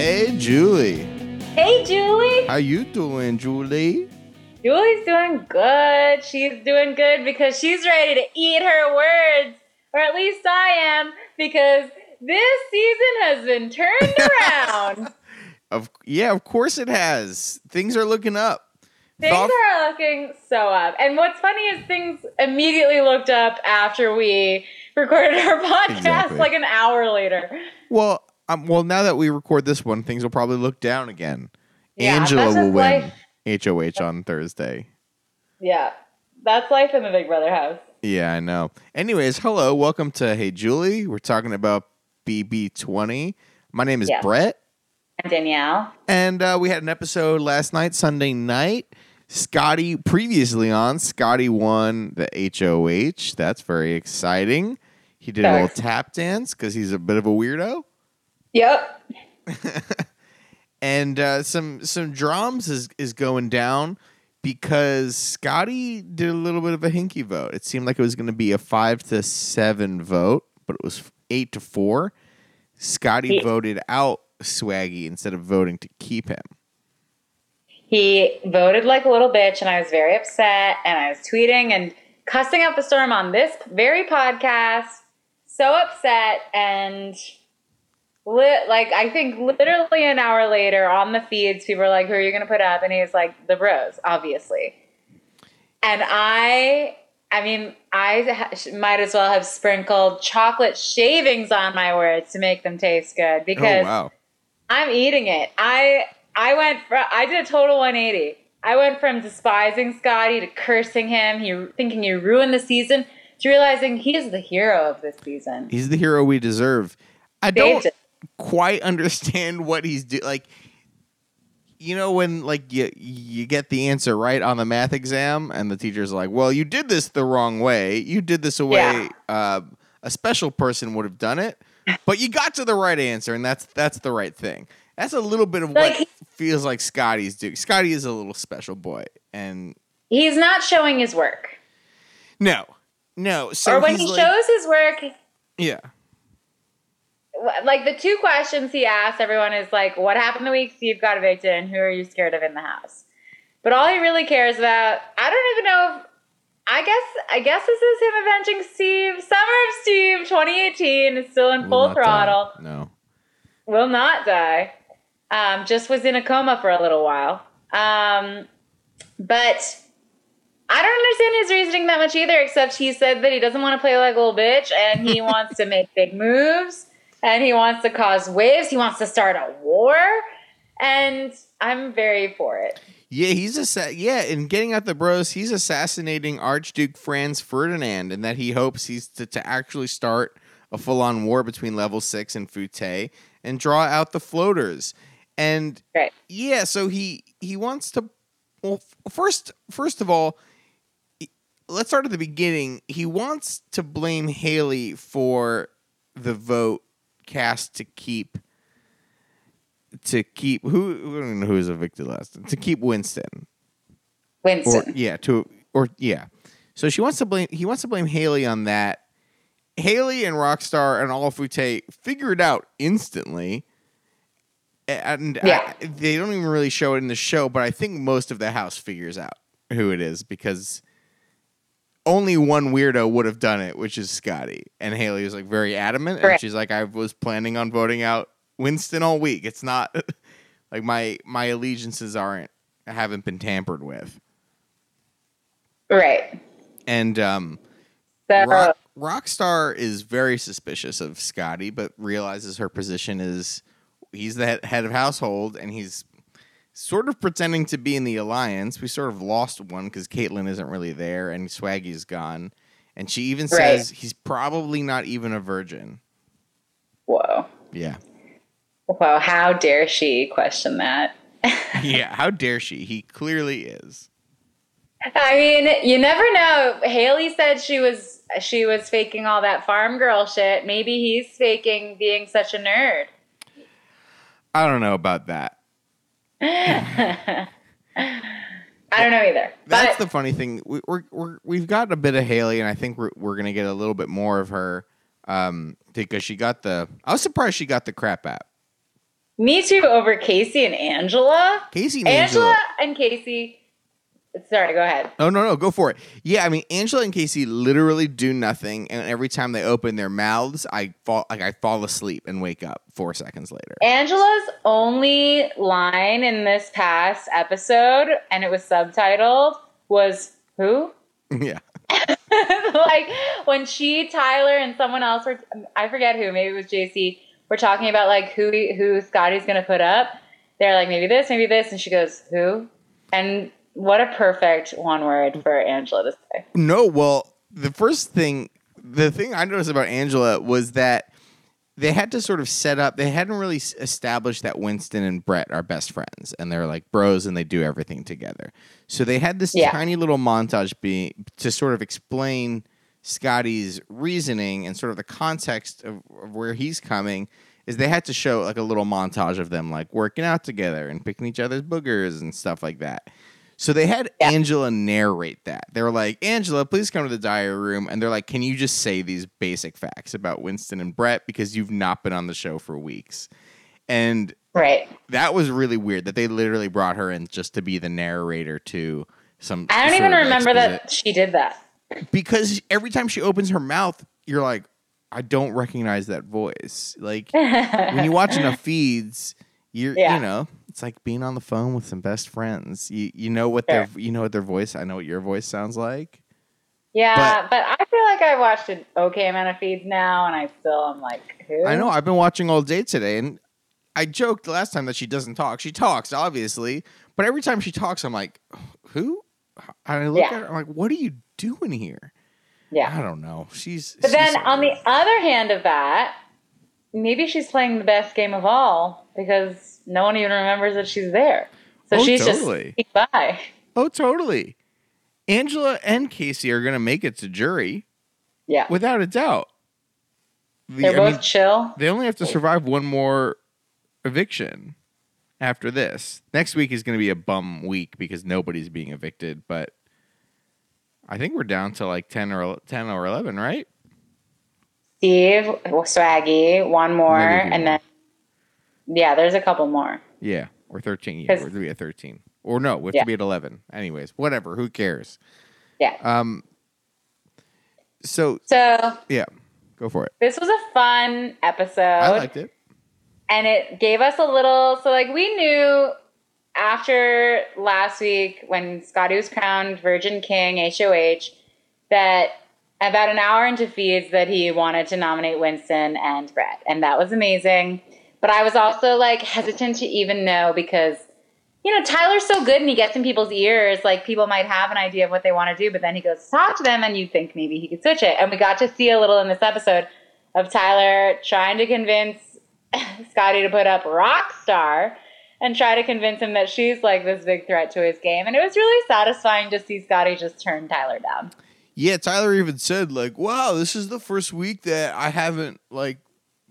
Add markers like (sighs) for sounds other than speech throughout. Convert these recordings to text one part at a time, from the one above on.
Hey, Julie. Hey, Julie. How you doing, Julie? Julie's doing good. She's doing good because she's ready to eat her words, or at least I am, because this season has been turned (laughs) around. Of yeah, of course it has. Things are looking up. things are looking so up. And what's funny is things immediately looked up after we recorded our (laughs) podcast, Exactly. like an hour later. Well, um, well, now that we record this one, things will probably look down again. Yeah, Angela will win life. HOH on Thursday. Yeah, that's life in the Big Brother house. Yeah, I know. Anyways, hello, welcome to Hey Julie. We're talking about BB20. My name is Yeah. Brett, And Danielle. and uh, we had an episode last night, Sunday night. Scotty, previously on, Scotty won the HOH. That's very exciting. He did a little tap dance because he's a bit of a weirdo. Yep. (laughs) and uh, some some drums is is going down because Scotty did a little bit of a hinky vote. It seemed like it was going to be a five to seven vote, but it was eight to four. Scotty Yeah. voted out Swaggy instead of voting to keep him. He voted like a little bitch, and I was very upset. And I was tweeting and cussing up a storm on this very podcast. So upset, and li- like I think literally an hour later on the feeds, people were like, "Who are you going to put up?" And he was like, "The Bros, obviously." And I, I mean, I ha- might as well have sprinkled chocolate shavings on my words to make them taste good oh, because oh wow! I'm eating it. I I went from I did a total 180. I went from despising Scotty to cursing him, he thinking he ruined the season, to realizing he is the hero of this season. He's the hero we deserve. I don't it. Quite understand what he's doing. Like, you know, when like you you get the answer right on the math exam, and the teacher's like, "Well, you did this the wrong way. You did this a way uh, a special person would have done it, but you got to the right answer, and that's that's the right thing." That's a little bit of Like, what feels like Scotty's doing. Scotty is a little special boy, and He's not showing his work. no, no. So or when he like, shows his work, yeah, like the two questions he asks everyone is like, what happened the week Steve got evicted and who are you scared of in the house? But all he really cares about, I don't even know if, I guess, I guess this is him avenging Steve. Summer of Steve 2018 is still in will full not die. throttle. No. Will not die. Um, just was in a coma for a little while. Um, but I don't understand his reasoning that much either, except he said that he doesn't want to play like a little bitch and he (laughs) wants to make big moves and he wants to cause waves. He wants to start a war. And I'm very for it. Yeah, he's assa- yeah, in getting out the bros, he's assassinating Archduke Franz Ferdinand, and that he hopes he's to, to actually start a full on war between level six and Foutte and draw out the floaters. And Right. yeah, so he he wants to well f- first first of all, let's start at the beginning. He wants to blame Haley for the vote cast to keep to keep who I don't know who's was evicted last to keep Winston or Winston. yeah to or yeah. So she wants to blame he wants to blame Haley on that. Haley and Rockstar and all of Foutte figure it out instantly. And I- Yeah. they don't even really show it in the show, but I think most of the house figures out who it is because only one weirdo would have done it, which is Scotty. And Haley was like very adamant, and she's like, "I was planning on voting out Winston all week. It's not (laughs) like my my allegiances aren't haven't been tampered with." right. And um, So, Rock, Rockstar is very suspicious of Scotty, but realizes her position is he's the head, head of household, and he's sort of pretending to be in the alliance. We sort of lost one because Caitlyn isn't really there, and Swaggy's gone. And she even Right. says he's probably not even a virgin. whoa. Yeah. Whoa. How dare she question that? (laughs) yeah. How dare she? He clearly is. I mean, you never know. Haley said she was she was faking all that farm girl shit. Maybe he's faking being such a nerd. I don't know about that. (laughs) I don't know either. That's but the funny thing. We, we're, we're we've got a bit of Haley, and I think we're we're gonna get a little bit more of her um, because she got the. I was surprised she got the crap app. Me too over Casey and Angela. Casey and Angela Angela. and Casey. Sorry, go ahead. Oh no, no, go for it. Yeah, I mean Angela and Casey literally do nothing, and every time they open their mouths, I fall like I fall asleep and wake up four seconds later. Angela's only line in this past episode, and it was subtitled, was who? (laughs) yeah, (laughs) like when she, Tyler, and someone else were I forget who, maybe it was JC, were talking about like who who Scotty's gonna put up. They're like maybe this, maybe this, and she goes, Who? And what a perfect one word for Angela to say. no. Well, the first thing, the thing I noticed about Angela was that they had to sort of set up. They hadn't really established that Winston and Brett are best friends, and they're like bros, and they do everything together. So they had this Yeah. tiny little montage be to sort of explain Scotty's reasoning and sort of the context of, of where he's coming. Is they had to show like a little montage of them like working out together and picking each other's boogers and stuff like that. So they had Yeah. Angela narrate that. They were like, Angela, please come to the diary room. And they're like, Can you just say these basic facts about Winston and Brett because you've not been on the show for weeks? And Right. that was really weird that they literally brought her in just to be the narrator to some. I don't even remember that she did that. because every time she opens her mouth, you're like, I don't recognize that voice. Like when you watch (laughs) enough feeds, you're Yeah. you know, it's like being on the phone with some best friends. You you know what their you know what their voice. I know what your voice sounds like. Yeah, but, I feel like I watched an okay amount of feeds now, and I still am like, who? I know. I've been watching all day today, and I joked last time that she doesn't talk. She talks, obviously, but every time she talks, I'm like, who? And I look Yeah. at her, I'm like, what are you doing here? Yeah. I don't know. She's. But then she's on the other hand of that, maybe she's playing the best game of all because no one even remembers that she's there. So Oh, she's totally. just by. oh, totally. Angela and Casey are gonna make it to jury Yeah. without a doubt. The- They're I both mean, chill. they only have to survive one more eviction after this. Next week is going to be a bum week because nobody's being evicted, but I think we're down to like 10 or 10 or 11, right? Steve, Swaggy, one more, and then yeah, there's a couple more. Yeah, or 13. Yeah, we're to be at 13. Or no, we have Yeah. to be at 11. Anyways, whatever, who cares? Yeah. Um so So yeah, go for it. this was a fun episode. I liked it. and it gave us a little so like we knew after last week when Scotty was crowned Virgin King HOH that about an hour into feeds that he wanted to nominate Winston and Brett and that was amazing but I was also like hesitant to even know because you know Tyler's so good and he gets in people's ears like people might have an idea of what they want to do but then he goes to talk to them and you think maybe he could switch it and we got to see a little in this episode of Tyler trying to convince (laughs) Scotty to put up Rockstar and try to convince him that she's like this big threat to his game. And it was really satisfying to see Scotty just turn Tyler down. Yeah, Tyler even said like, "Wow, this is the first week that I haven't like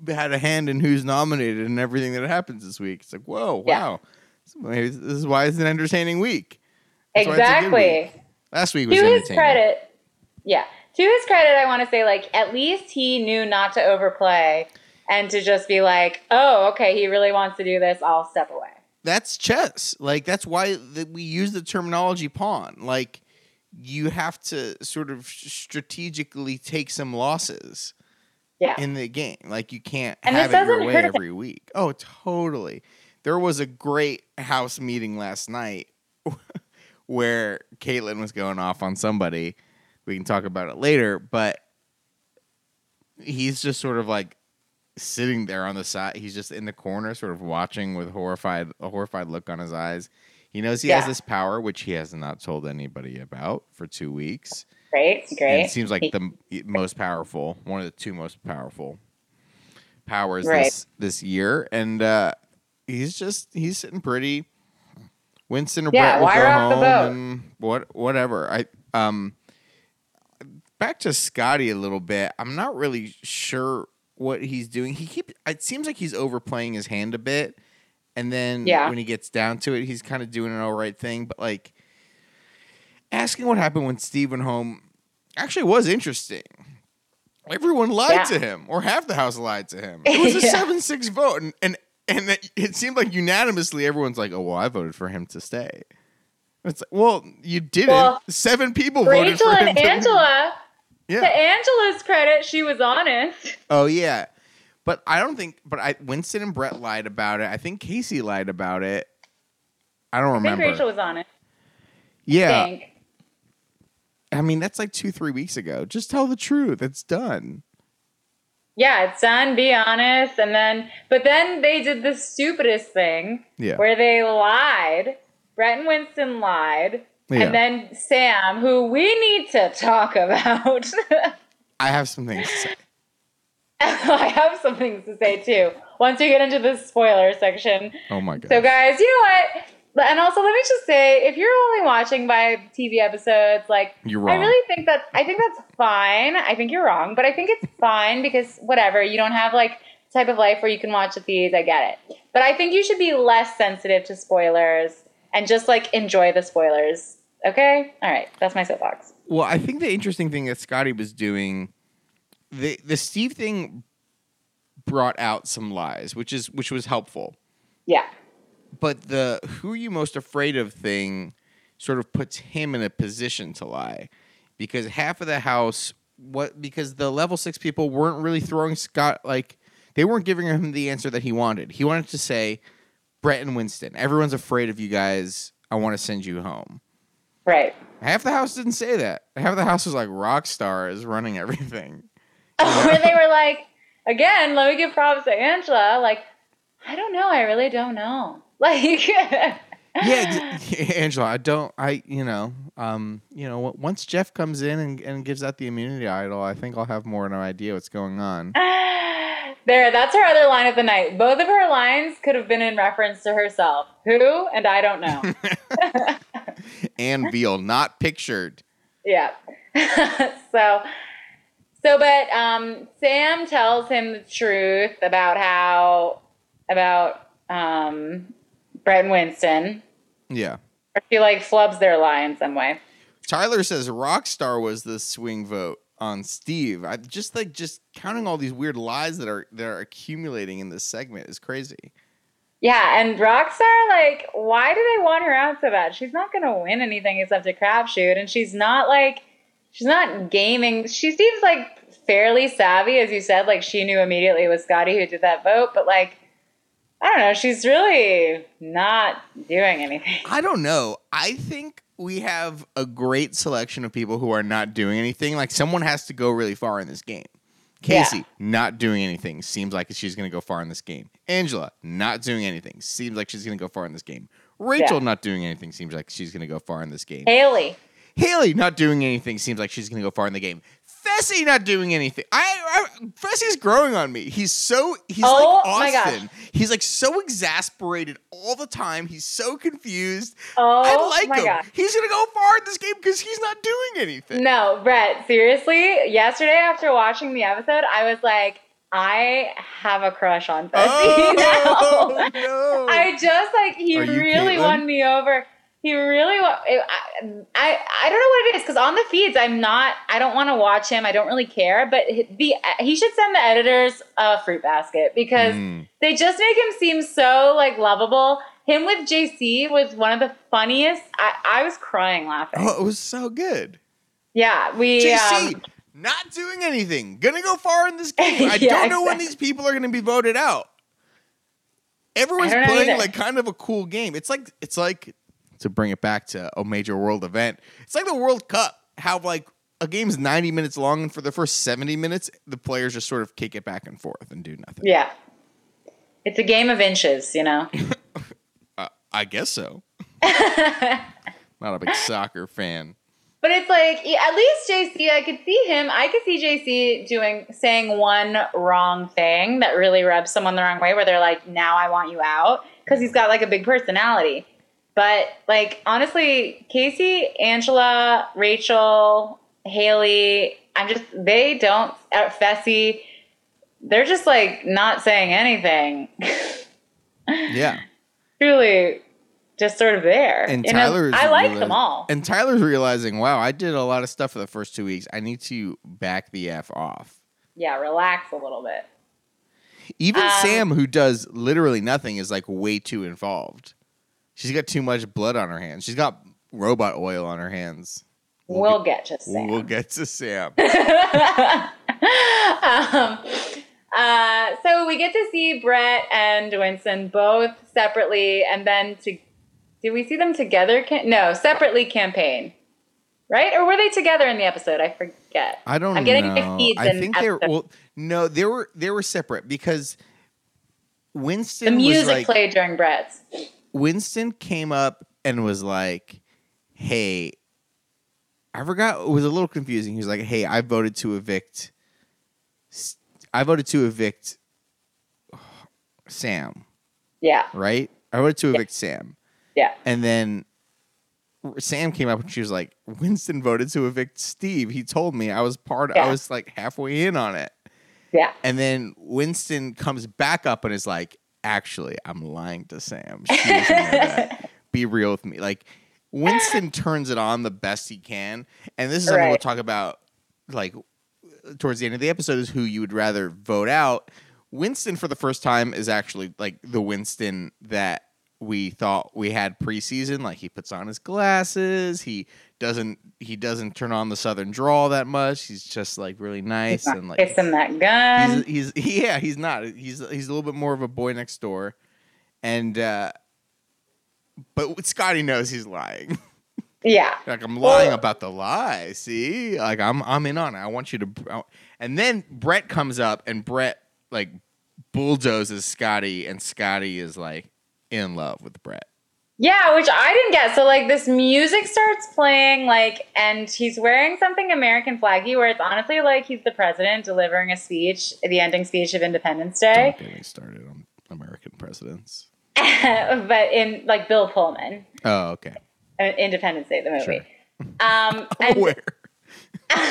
had a hand in who's nominated and everything that happens this week." It's like, "Whoa, Yeah. wow, Maybe this is why it's an entertaining week." That's why it's a good exactly. week. Last week was To his credit, yeah. To his credit, I want to say like at least he knew not to overplay and to just be like, "Oh, okay, he really wants to do this. I'll step away." That's chess. Like that's why that we use the terminology pawn. Like you have to sort of strategically take some losses. Yeah. in the game. Like you can't And have it your way hurt every week. Oh, totally. There was a great house meeting last night (laughs) where Caitlin was going off on somebody. We can talk about it later, but he's just sort of like sitting there on the side. He's just in the corner, sort of watching with horrified a horrified look on his eyes. He knows he has this power, which he has not told anybody about for two weeks. Great, And great. it seems like the most powerful, one of the two most powerful powers Right. this this year, and uh, he's just he's sitting pretty. Winston or Yeah, Brett will go home and what whatever. I um back to Scotty a little bit. I'm not really sure what he's doing. He keep it seems like he's overplaying his hand a bit, and then Yeah. when he gets down to it, he's kind of doing an all right thing. But like asking what happened when Steve went home actually was interesting. Everyone lied Yeah. to him, or half the house lied to him. (laughs) It was a Yeah. seven six vote, and, and and it, it seemed like unanimously everyone's like, "Oh well, I voted for him to stay." It's like, well, you didn't. Well, Seven people voted Rachel for him. and to leave. Angela. To Yeah. Angela's credit, she was honest. Oh yeah, but I don't think. But I Winston and Brett lied about it. I think Casey lied about it. I don't remember. I think remember. Rachel was on it. yeah, I think. I mean that's like two, three weeks ago. Just tell the truth. It's done. Yeah, it's done. Be honest, and then, but then they did the stupidest thing Yeah. where they lied. Brett and Winston lied, Yeah. and then Sam, who we need to talk about. (laughs) I have some things to say. (laughs) I have some things to say too. Once we get into the spoiler section, Oh my god. So, guys, you know what? And also, let me just say, if you're only watching by TV episodes, like You're wrong. I really think that I think that's fine. I think you're wrong, but I think it's (laughs) fine because whatever you don't have like type of life where you can watch the feeds. I get it, but I think you should be less sensitive to spoilers and just like enjoy the spoilers. Okay, all right, that's my soapbox. Well, I think the interesting thing that Scotty was doing, the the Steve thing brought out some lies, which is which was helpful. Yeah, But the who are you most afraid of thing sort of puts him in a position to lie. Because half of the house what because the level six people weren't really throwing Scott like they weren't giving him the answer that he wanted. He wanted to say, Brett and Winston, everyone's afraid of you guys. I want to send you home. right. Half the house didn't say that. Half the house was like rock stars running everything. (laughs) Where they were like, again, let me give props to Angela. Like, I don't know. I really don't know. (laughs) Like, yeah, (laughs) Angela, I don't, I, you know, um, you know, once Jeff comes in and, and gives out the immunity idol, I think I'll have more of an idea what's going on. (sighs) there, that's her other line of the night. Both of her lines could have been in reference to herself. Who? And I don't know. and Veal, not pictured. yeah. so, so, but um, Sam tells him the truth about how, about um, Brett and Winston. Yeah. Or she like flubs their lie in some way. Tyler says Rockstar was the swing vote on Steve. I just like just counting all these weird lies that are that are accumulating in this segment is crazy. Yeah, and Rockstar, like, why do they want her out so bad? She's not gonna win anything except a crapshoot, and she's not like, she's not gaming. She seems like fairly savvy, as you said. Like, she knew immediately it was Scotty who did that vote, but like, I don't know, she's really not doing anything. I don't know. I think we have a great selection of people who are not doing anything. Like someone has to go really far in this game. Casey, Yeah. not doing anything. Seems like she's going to go far in this game. Angela, not doing anything. Seems like she's going to go far in this game. Rachel, Yeah. not doing anything. Seems like she's going to go far in this game. Haley, Haley, not doing anything. Seems like she's going to go far in the game. Fessy, not doing anything. I, I Fessy's growing on me. He's so he's Oh like my gosh. Austin. He's like so exasperated all the time. He's so confused. oh I like my him. god. He's gonna go far in this game because he's not doing anything. No, Brett, seriously, yesterday after watching the episode, I was like, I have a crush on Fessy (laughs) Oh now. no! I just like he really Caitlyn? won me over. He really wa- I I, I don't know what it is because on the feeds I'm not I don't want to watch him. I don't really care. But he- the he should send the editors a fruit basket because Mm. they just make him seem so like lovable. Him with JC was one of the funniest. I, I was crying laughing. Oh, it was so good. Yeah, we JC, um, not doing anything. Gonna go far in this game. (laughs) I Yeah, don't know when these people are gonna be voted out. Everyone's I don't know playing either. like kind of a cool game. It's like it's like to bring it back to a major world event. It's like the World Cup. How like a game's 90 minutes long and for the first 70 minutes the players just sort of kick it back and forth and do nothing. yeah. It's a game of inches, you know. (laughs) Uh, I guess so. (laughs) Not a big soccer fan. But it's like at least JC, I could see him. I could see JC doing saying one wrong thing that really rubs someone the wrong way, where they're like, "Now I want you out," because he's got like a big personality. But like honestly, Casey, Angela, Rachel, Haley, I'm just they don't uh, Fessy. They're just like not saying anything. (laughs) Yeah. Truly, just sort of there. And Tyler's I like reali- them all. And Tyler's realizing, wow, I did a lot of stuff for the first two weeks. I need to back the F off. yeah, relax a little bit. Even Um, Sam, who does literally nothing, is like way too involved. She's got too much blood on her hands. She's got robot oil on her hands. We'll, get, get, to Sam. We'll get to Sam. (laughs) um, uh, so we get to see Brett and Winston both separately, and then to do we see them together? No, separately campaign, right? Or were they together in the episode? I forget. I don't I'm getting know. feeds I in think they were well. No, they were they were separate because Winston. The music like played during Brett's. Winston came up and was like, "Hey, I forgot. It was a little confusing. He was like, "Hey, I voted to evict. I voted to evict Sam. Yeah, Right? I voted to evict Sam." yeah, And then Sam came up and she was like, Winston voted to evict Steve. He told me I was part I was like halfway in on it. yeah. And then Winston comes back up and is like, actually, I'm lying to Sam. She doesn't know that. Be real with me. Like Winston turns it on the best he can. And this is something we'll Right. talk about like towards the end of the episode is who you would rather vote out. Winston for the first time is actually like the Winston that we thought we had preseason. Like he puts on his glasses. He doesn't he doesn't turn on the southern drawl that much. He's just like really nice and like kissing that gun. he's, he's (laughs) yeah he's not he's he's a little bit more of a boy next door. And uh but scotty knows he's lying. (laughs) Yeah, like i'm lying Well- about the lie see? Like i'm i'm in on it. I want you to I- and then brett comes up and brett like bulldozes scotty and scotty is like in love with brett Yeah, which I didn't get. So like this music starts playing, like, and he's wearing something American flaggy, where it's honestly like he's the president delivering a speech, the ending speech of Independence Day, Don't get me started on american presidents (laughs) but in like Bill Pullman, oh okay uh, Independence Day, the movie. Sure. (laughs) Um, (laughs) and, where and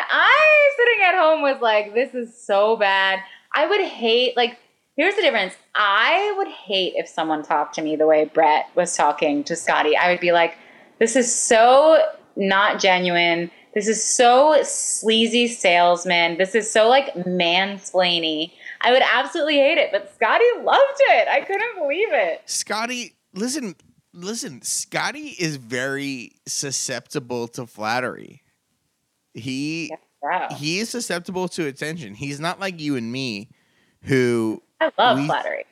I sitting at home was like, this is so bad. I would hate like. Here's the difference. I would hate if someone talked to me the way Brett was talking to Scotty. I would be like, this is so not genuine. This is so sleazy salesman. This is so like mansplainy. I would absolutely hate it, but Scotty loved it. I couldn't believe it. Scotty, listen, listen. Scotty is very susceptible to flattery. He Wow. he is susceptible to attention. He's not like you and me, who (laughs) I love we- flattery.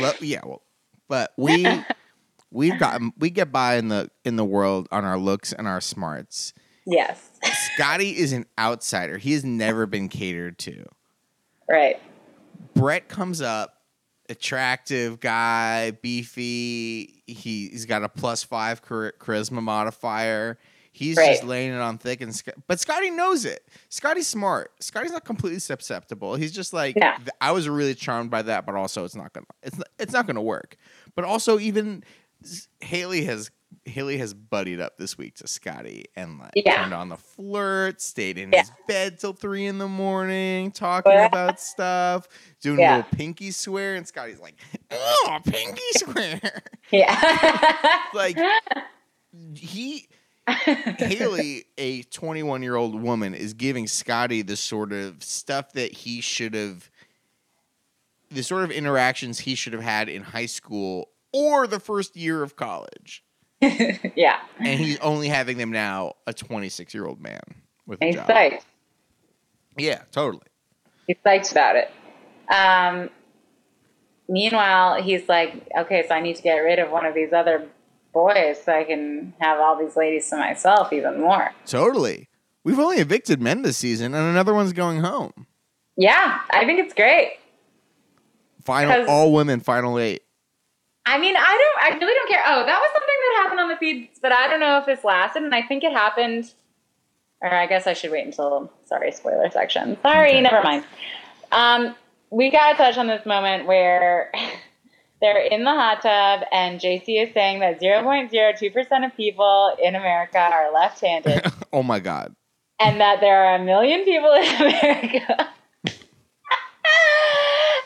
well, yeah, well, but (laughs) we we've gotten we get by in the in the world on our looks and our smarts. Yes. Scotty is an outsider. He has (laughs) never been catered to. right. Brett comes up, attractive guy, beefy. He, he's got a plus five char- charisma modifier. He's just laying it on thick, and Sc- but Scotty knows it. Scotty's smart. Scotty's not completely susceptible. He's just like Yeah. I was really charmed by that, but also it's not gonna it's not, it's not gonna work. But also even Haley has Haley has buddied up this week to Scotty and like Yeah. turned on the flirt, stayed in Yeah. his bed till three in the morning, talking Yeah. about stuff, doing a little pinky swear, and Scotty's like, "Oh, pinky (laughs) swear!" Yeah. (laughs) like (laughs) he Haley, (laughs) a 21 year old woman, is giving Scotty the sort of stuff that he should have, the sort of interactions he should have had in high school or the first year of college. (laughs) yeah. And he's only having them now, a 26 year old man with a He's job. psyched. Yeah, totally. He's psyched about it. Um, meanwhile, he's like, okay, so I need to get rid of one of these other boys so I can have all these ladies to myself even more. Totally. We've only evicted men this season, and another one's going home. Yeah, I think it's great. Final, all women, final eight. I mean, I don't, I really don't care. Oh, that was something that happened on the feeds, but I don't know if this lasted, and I think it happened. Or I guess I should wait until sorry spoiler section. Sorry, Okay. never mind. Um, we gotta touch on this moment where (laughs) they're in the hot tub, and JC is saying that 0.02 percent of people in America are left-handed, (laughs) oh my God. and that there are a million people in (laughs) America.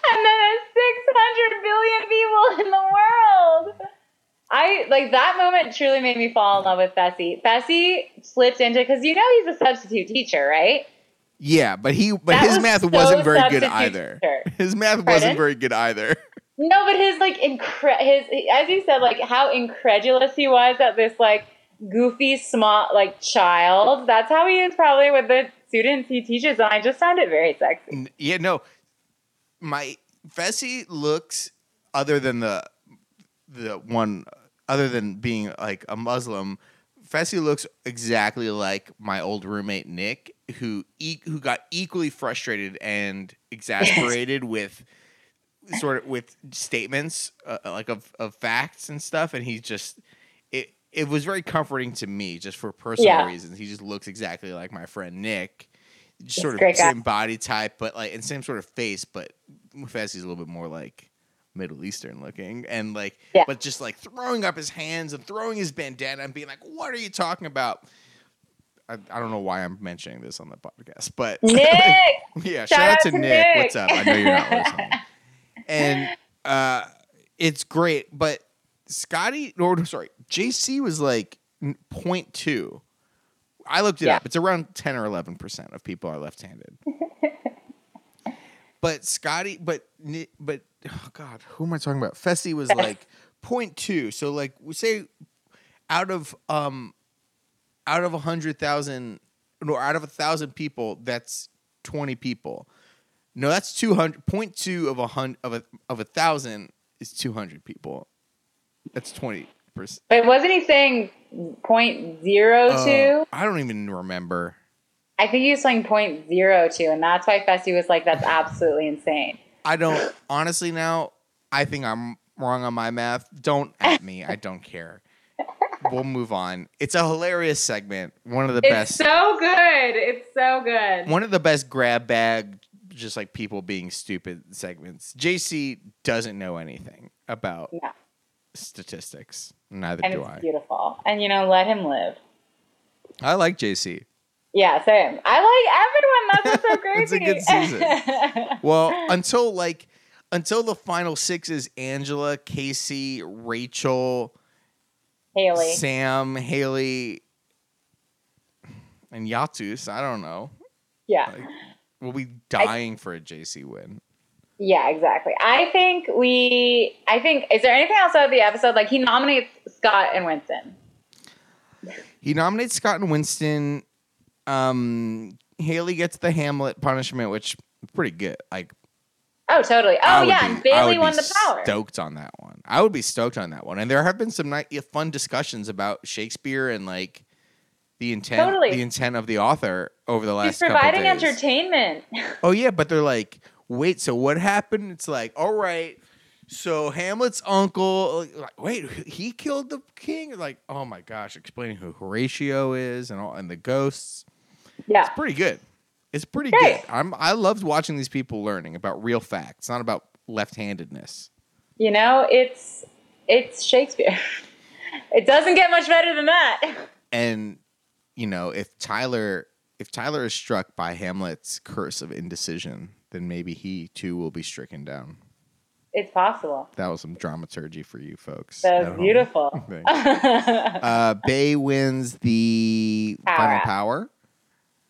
and then there's 600 billion people in the world. I like that moment truly made me fall in love with Fessy. Fessy slipped into because you know he's a substitute teacher, right? Yeah, but he but That his was math so wasn't very good either. teacher. His math Pardon? wasn't very good either. (laughs) No, but his like incre- his as you said, like how incredulous he was at this like goofy small like child. That's how he is probably with the students he teaches, and I just found it very sexy. Yeah, no. My Fessy looks other than the the one other than being like a Muslim, Fessy looks exactly like my old roommate Nick, who e- who got equally frustrated and (laughs) exasperated with sort of with statements uh, like of, of facts and stuff, and he just it it was very comforting to me just for personal Yeah. reasons. He just looks exactly like my friend Nick, just sort of great guy. same body type, but like and same sort of face, but Fessy's a little bit more like Middle Eastern looking, and like Yeah. but just like throwing up his hands and throwing his bandana and being like, "What are you talking about?" I, I don't know why I'm mentioning this on the podcast, but (laughs) Nick, yeah, shout, Shout out out to to Nick. Nick. What's up? I know you're not listening. (laughs) and (laughs) uh, it's great, but Scotty, or sorry, JC was like n- 0.2. I looked it Yeah. up. It's around 10 or 11% of people are left-handed. (laughs) but Scotty, but but oh god, who am I talking about? Fessy was (laughs) like 0.2. So like we say out of um out of a hundred thousand or out of a thousand people, that's 20 people. No, that's 200. 0.2 of a hundred of a of a thousand is 200 people. That's 20 percent. but wasn't he saying point zero oh, two? I don't even remember. I think he was saying point zero two, and that's why Fessy was like, "That's absolutely insane." I don't honestly now. I think I'm wrong on my math. Don't at me. I don't care. We'll move on. It's a hilarious segment. One of the best It's best. so good. It's so good. one of the best grab bag, just like people being stupid segments. JC doesn't know anything about No. statistics. Neither and do it's I. beautiful. And you know, let him live. I like JC. Yeah, same. I like everyone. That's what's so (laughs) crazy. It's a good season. (laughs) Well, until like until the final six is Angela, Casey, Rachel, Haley. Sam, Haley, and Yatus. I don't know. Yeah. Like, we'll be dying for a JC win. Yeah, exactly. I think we. I think. Is there anything else about the episode? Like he nominates Scott and Winston. He nominates Scott and Winston. Um, Haley gets the Hamlet punishment, which is pretty good. Like, Oh, totally. Oh, yeah, be- and I Bailey would won be the power. Stoked on that one. I would be stoked on that one. And there have been some nice, fun discussions about Shakespeare and like the intent, Totally. the intent of the author over the last. He's couple providing days. entertainment. (laughs) Oh yeah, but they're like, wait, so what happened? It's like, all right, so Hamlet's uncle, like, wait, he killed the king. Like, oh my gosh, explaining who Horatio is and all, and the ghosts. yeah. It's pretty good. It's pretty good. I'm I loved watching these people learning about real facts, not about left-handedness. You know, it's it's Shakespeare. (laughs) it doesn't get much better than that. (laughs) And you know, if Tyler if Tyler is struck by Hamlet's curse of indecision, then maybe he too will be stricken down. It's possible. That was some dramaturgy for you folks. That was beautiful. (laughs) (laughs) Uh, Bay wins the Power final Up. power.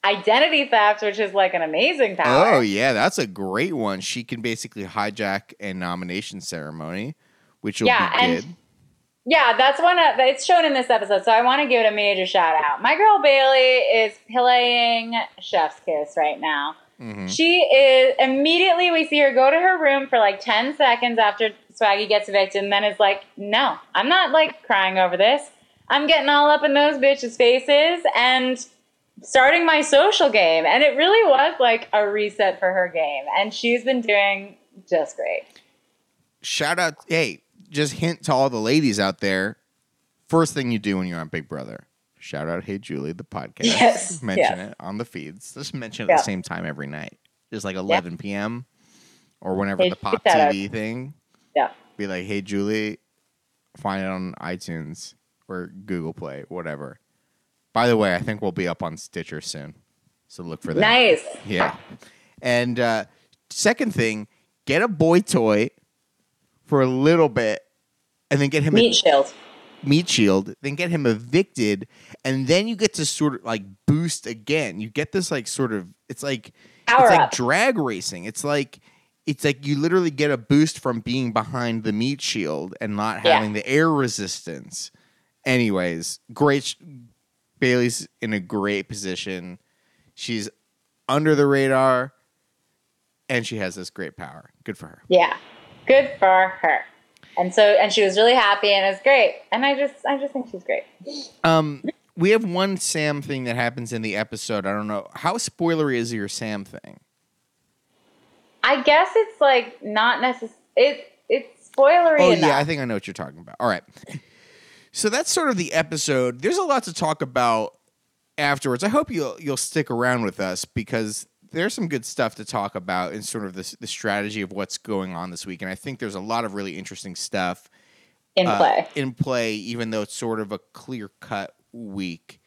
Identity theft, which is like an amazing power. Oh yeah, that's a great one. She can basically hijack a nomination ceremony, which will Yeah, be and- good. Yeah, that's one of it's shown in this episode, so I want to give it a major shout out. My girl Bailey is playing Chef's Kiss right now. Mhm. She is immediately we see her go to her room for like 10 seconds after Swaggy gets evicted and then is like, "No, I'm not like crying over this. I'm getting all up in those bitches' faces and starting my social game." And it really was like a reset for her game, and she's been doing just great. Shout out! Hey, just hint to all the ladies out there. First thing you do when you're on Big Brother, shout out "Hey Julie" the podcast. (laughs) Yes, mention yes. it on the feeds. Just mention it at the same time every night, just like 11 p.m. or whenever Hey, the Pop shout out. TV thing. Yeah. Be like, "Hey Julie, find it on iTunes or Google Play, whatever." By the way, I think we'll be up on Stitcher soon, so look for that. Nice. Yeah. And uh, second thing, get a boy toy for a little bit, and then get him Meat a, shield. meat shield, then get him evicted, and then you get to sort of like boost again. You get this like sort of it's like Power it's like up. drag racing. It's like it's like you literally get a boost from being behind the meat shield and not Yeah. having the air resistance. Anyways, great. sh- Bailey's in a great position. She's under the radar, and she has this great power. Good for her. Yeah. Good for her. And so and she was really happy and it was great. And I just I just think she's great. Um, we have one Sam thing that happens in the episode. I don't know how spoilery is your Sam thing. I guess it's like not necessary it it's spoilery Oh enough. yeah, I think I know what you're talking about. All right. So that's sort of the episode. There's a lot to talk about afterwards. I hope you'll you'll stick around with us because there's some good stuff to talk about in sort of the, the strategy of what's going on this week. And I think there's a lot of really interesting stuff in uh, play. in play, even though it's sort of a clear cut week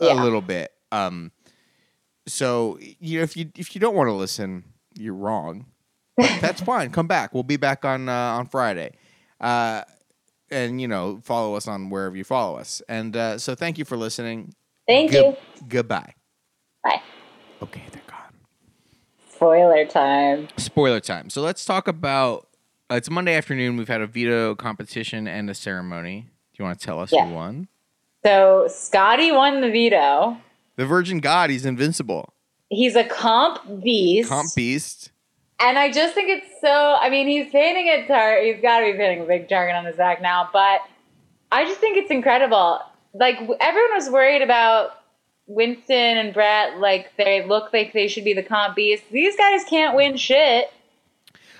Yeah. a little bit. Um, so you know, if you if you don't want to listen, you're wrong. (laughs) That's fine. Come back. We'll be back on uh, on Friday. Uh, and you know, follow us on wherever you follow us. And uh, so, thank you for listening. Thank Good- you. Goodbye. Bye. Okay. Spoiler time. Spoiler time. So let's talk about. Uh, it's Monday afternoon. We've had a veto competition and a ceremony. Do you want to tell us Yeah. who won? So Scotty won the veto. The Virgin God. He's invincible. He's a comp beast. Comp beast. And I just think it's so. I mean, he's painting a tar. He's got to be painting a big target on his back now. But I just think it's incredible. Like everyone was worried about Winston and Brett. Like they look like they should be the comp beast. These guys can't win shit.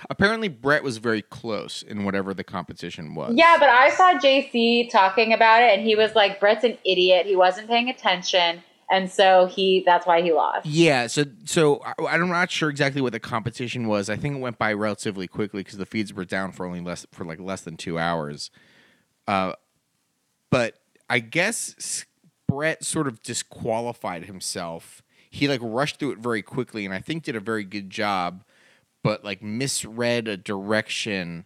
Apparently, Brett was very close in whatever the competition was. Yeah, but I saw JC talking about it, and he was like, "Brett's an idiot. He wasn't paying attention, and so he. That's why he lost." Yeah, so so I, I'm not sure exactly what the competition was. I think it went by relatively quickly because the feeds were down for only less for like less than two hours. Uh, but I guess Brett sort of disqualified himself. He like rushed through it very quickly, and I think did a very good job, but like misread a direction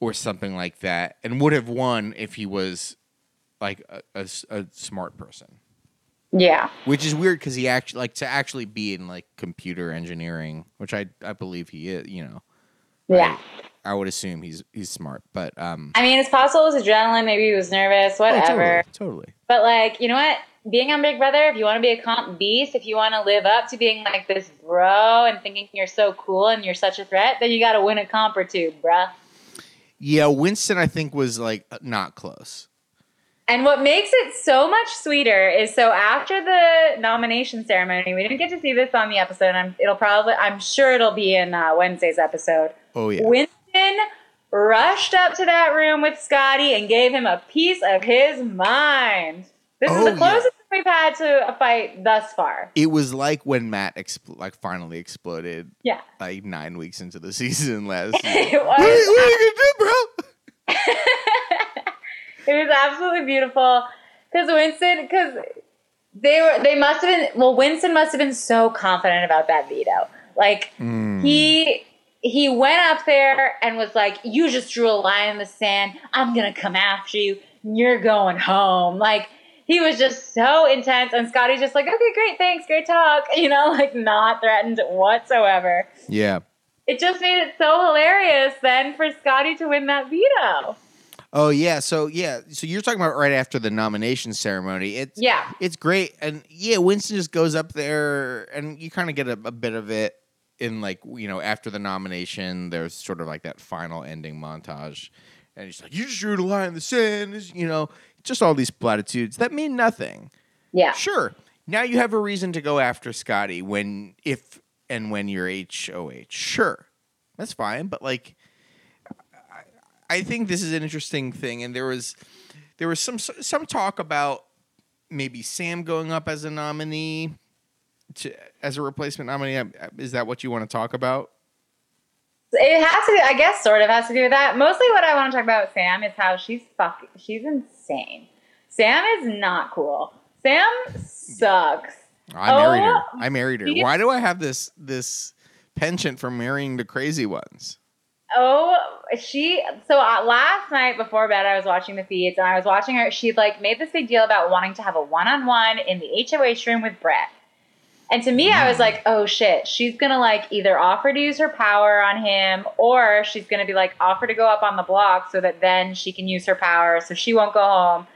or something like that, and would have won if he was like a a smart person Yeah, which is weird because he actually like to actually be in like computer engineering, which I I believe he is. You know, yeah. I would assume he's he's smart, but um, I mean, it's possible it was adrenaline. Maybe he was nervous. oh, Whatever. totally, totally. But like, you know what? Being on Big Brother, if you want to be a comp beast, if you want to live up to being like this bro and thinking you're so cool and you're such a threat, then you got to win a comp or two, bruh. Yeah, Winston, I think was like not close. And what makes it so much sweeter is so after the nomination ceremony, we didn't get to see this on the episode. And I'm, it'll probably, I'm sure it'll be in uh, Wednesday's episode. Oh yeah, Winston rushed up to that room with Scotty and gave him a piece of his mind. This Oh, is the yeah. closest we've had to a fight thus far. it was like when Matt expl- like finally exploded Yeah. like nine weeks into the (laughs) season last. (laughs) year. it what, are was you, what are you gonna do, bro? (laughs) it was absolutely beautiful because Winston because they were they must have been well Winston must have been so confident about that veto like Mm. he he went up there and was like you just drew a line in the sand I'm gonna come after you you're going home like he was just so intense and Scotty's just like okay great thanks great talk (laughs) you know like not threatened whatsoever Yeah. it just made it so hilarious then for Scotty to win that veto Oh yeah. So yeah. So you're talking about right after the nomination ceremony. It's yeah it's great and yeah winston just goes up there and you kind of get a, a bit of it in like you know after the nomination there's sort of like that final ending montage. And he's like you just drew the line in the sand you know just all these platitudes that mean nothing. Yeah. Sure. Now you have a reason to go after scotty when if and when you're hoh sure. That's fine but like I, I think this is an interesting thing and there was there was some some talk about maybe Sam going up as a nominee to as a replacement nominee. Uh, Is that what you want to talk about? It has to be, I guess, sort of has to do with that. Mostly what I want to talk about with Sam is how she's fucking, she's insane. Sam is not cool. Sam sucks. I married her. Oh, I married her. Why do I have this this penchant for marrying the crazy ones? Oh, she. So uh, last night before bed, I was watching the feeds and I was watching her. She like made this big deal about wanting to have a one on one in the HOH room with Brett. And to me, I was like, oh shit, she's gonna like either offer to use her power on him or she's gonna be like, offer to go up on the block so that then she can use her power so she won't go home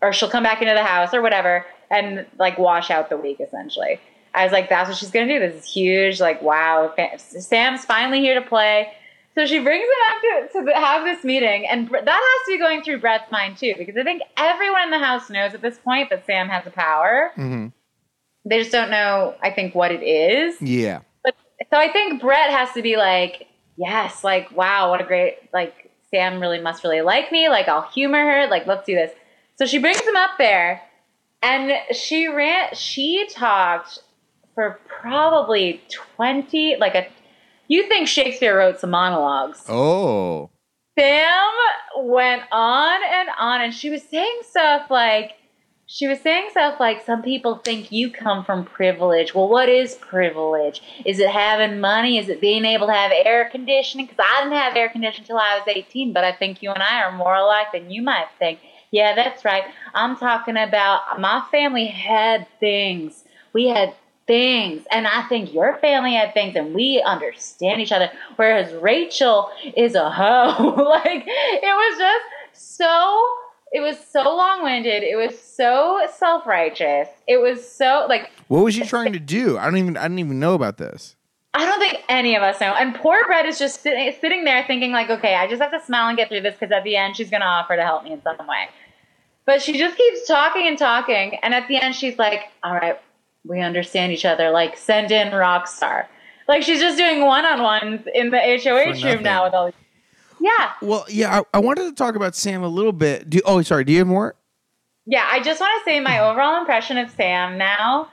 or she'll come back into the house or whatever and like wash out the week essentially. I was like, that's what she's gonna do. This is huge. Like, wow, Sam's finally here to play. So she brings him up to, to have this meeting, and that has to be going through Brett's mind too, because I think everyone in the house knows at this point that Sam has a power. Mm-hmm. They just don't know, I think, what it is. Yeah. But so I think Brett has to be like, yes, like, wow, what a great, like, Sam really must really like me. Like, I'll humor her. Like, let's do this. So she brings him up there, and she ran, she talked for probably 20, like a, you think Shakespeare wrote some monologues. Oh. Sam went on and on, and she was saying stuff like, she was saying stuff like some people think you come from privilege. Well, what is privilege? Is it having money? Is it being able to have air conditioning? Because I didn't have air conditioning until I was 18, but I think you and I are more alike than you might think. Yeah, that's right. I'm talking about my family had things. We had things. And I think your family had things and we understand each other. Whereas Rachel is a hoe. (laughs) like, it was just so it was so long-winded. It was so self-righteous. It was so like What was she trying to do? I don't even I didn't even know about this. I don't think any of us know. And poor Brett is just sitting, sitting there thinking like, okay, I just have to smile and get through this because at the end she's going to offer to help me in some way. But she just keeps talking and talking, and at the end she's like, all right, we understand each other. Like, send in Rockstar. Like she's just doing one-on-ones in the HOH room now with all these yeah. Well, yeah, I, I, wanted to talk about Sam a little bit. Do, oh, sorry. Do you have more? Yeah, I just want to say my overall impression of Sam now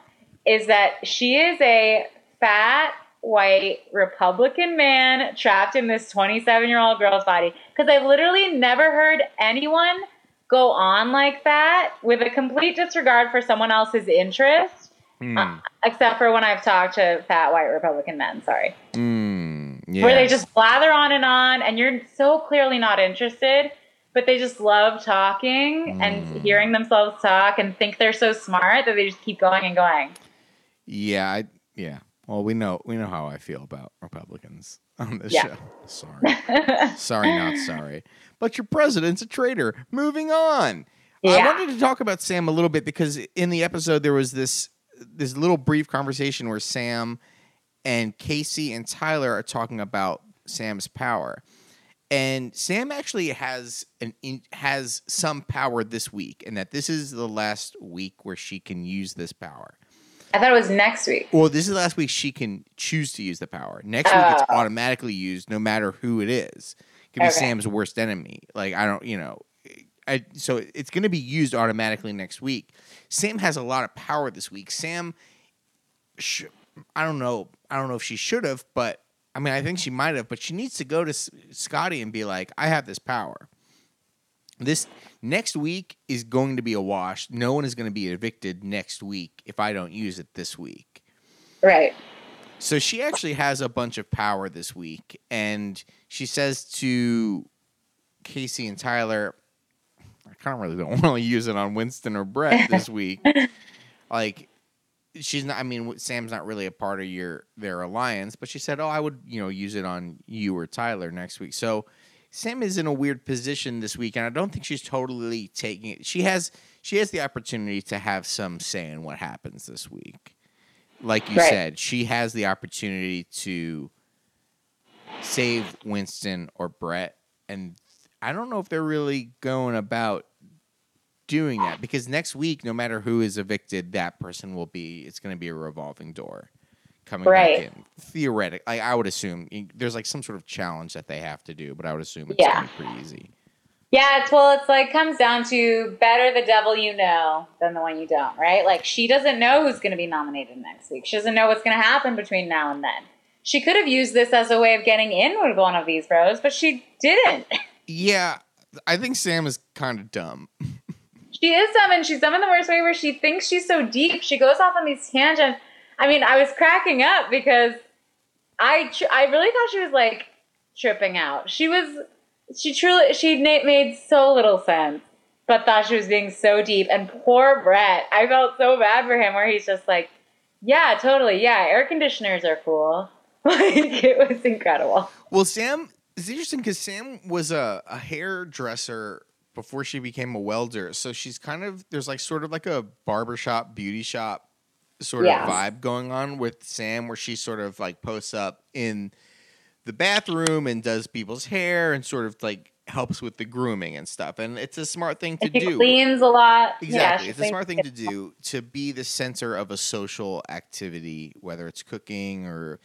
is that she is a fat, white Republican man trapped in this 27 year old girl's body. Because I've literally never heard anyone go on like that with a complete disregard for someone else's interest, mm. uh, except for when I've talked to fat, white Republican men. Sorry. Mm yeah. where they just blather on and on, and you're so clearly not interested, but they just love talking mm. and hearing themselves talk and think they're so smart that they just keep going and going. Yeah, I, yeah. Well, we know we know how I feel about Republicans on this yeah. show. Sorry, sorry, not sorry. But your president's a traitor. Moving on. Yeah. I wanted to talk about Sam a little bit because in the episode there was this this little brief conversation where Sam and Casey and Tyler are talking about Sam's power. And Sam actually has an in, has some power this week, and that this is the last week where she can use this power. I thought it was next week. Well, this is the last week she can choose to use the power. Next week it's oh. automatically used, no matter who it is. It could be okay. Sam's worst enemy. Like I don't, you know, I, so it's going to be used automatically next week. Sam has a lot of power this week. Sam, sh- I don't know. I don't know if she should have, but I mean, I think she might have. But she needs to go to S- Scotty and be like, "I have this power." This next week is going to be a wash. No one is going to be evicted next week if I don't use it this week. Right. So she actually has a bunch of power this week, and she says to Casey and Tyler, "I kind of really don't (laughs) want to use it on Winston or Brett this (laughs) week." like she's not. I mean, Sam's not really a part of your their alliance, but she said, "Oh, I would, you know, use it on you or Tyler next week." So Sam is in a weird position this week, and I don't think she's totally taking it. She has she has the opportunity to have some say in what happens this week. Like you right. said, she has the opportunity to save Winston or Brett, and I don't know if they're really going about doing that because next week, no matter who is evicted, that person will be. It's going to be a revolving door coming right. back in. Theoretic, like I would assume there's like some sort of challenge that they have to do, but I would assume it's yeah. pretty easy. Yeah, it's well, it's like comes down to better the devil you know than the one you don't, right? Like she doesn't know who's going to be nominated next week. She doesn't know what's going to happen between now and then. She could have used this as a way of getting in with one of these bros, but she didn't. Yeah, I think Sam is kind of dumb. (laughs) She is dumb, and she's dumb in the worst way where she thinks she's so deep. She goes off on these tangents. I mean, I was cracking up because I tr- I really thought she was like tripping out. She was, she truly, she made so little sense, but thought she was being so deep. And poor Brett, I felt so bad for him, where he's just like, yeah, totally, yeah, air conditioners are cool. (laughs) like it was incredible. Well, Sam, it's interesting because Sam was a, a hairdresser before she became a welder. So she's kind of there's like sort of like a barbershop, beauty shop sort Yeah. of vibe going on with Sam where she sort of like posts up in the bathroom and does people's hair and sort of like helps with the grooming and stuff. And it's a smart thing to do. cleans a lot. Exactly. she it's a smart thing to do to be the center of a social activity, whether it's cooking or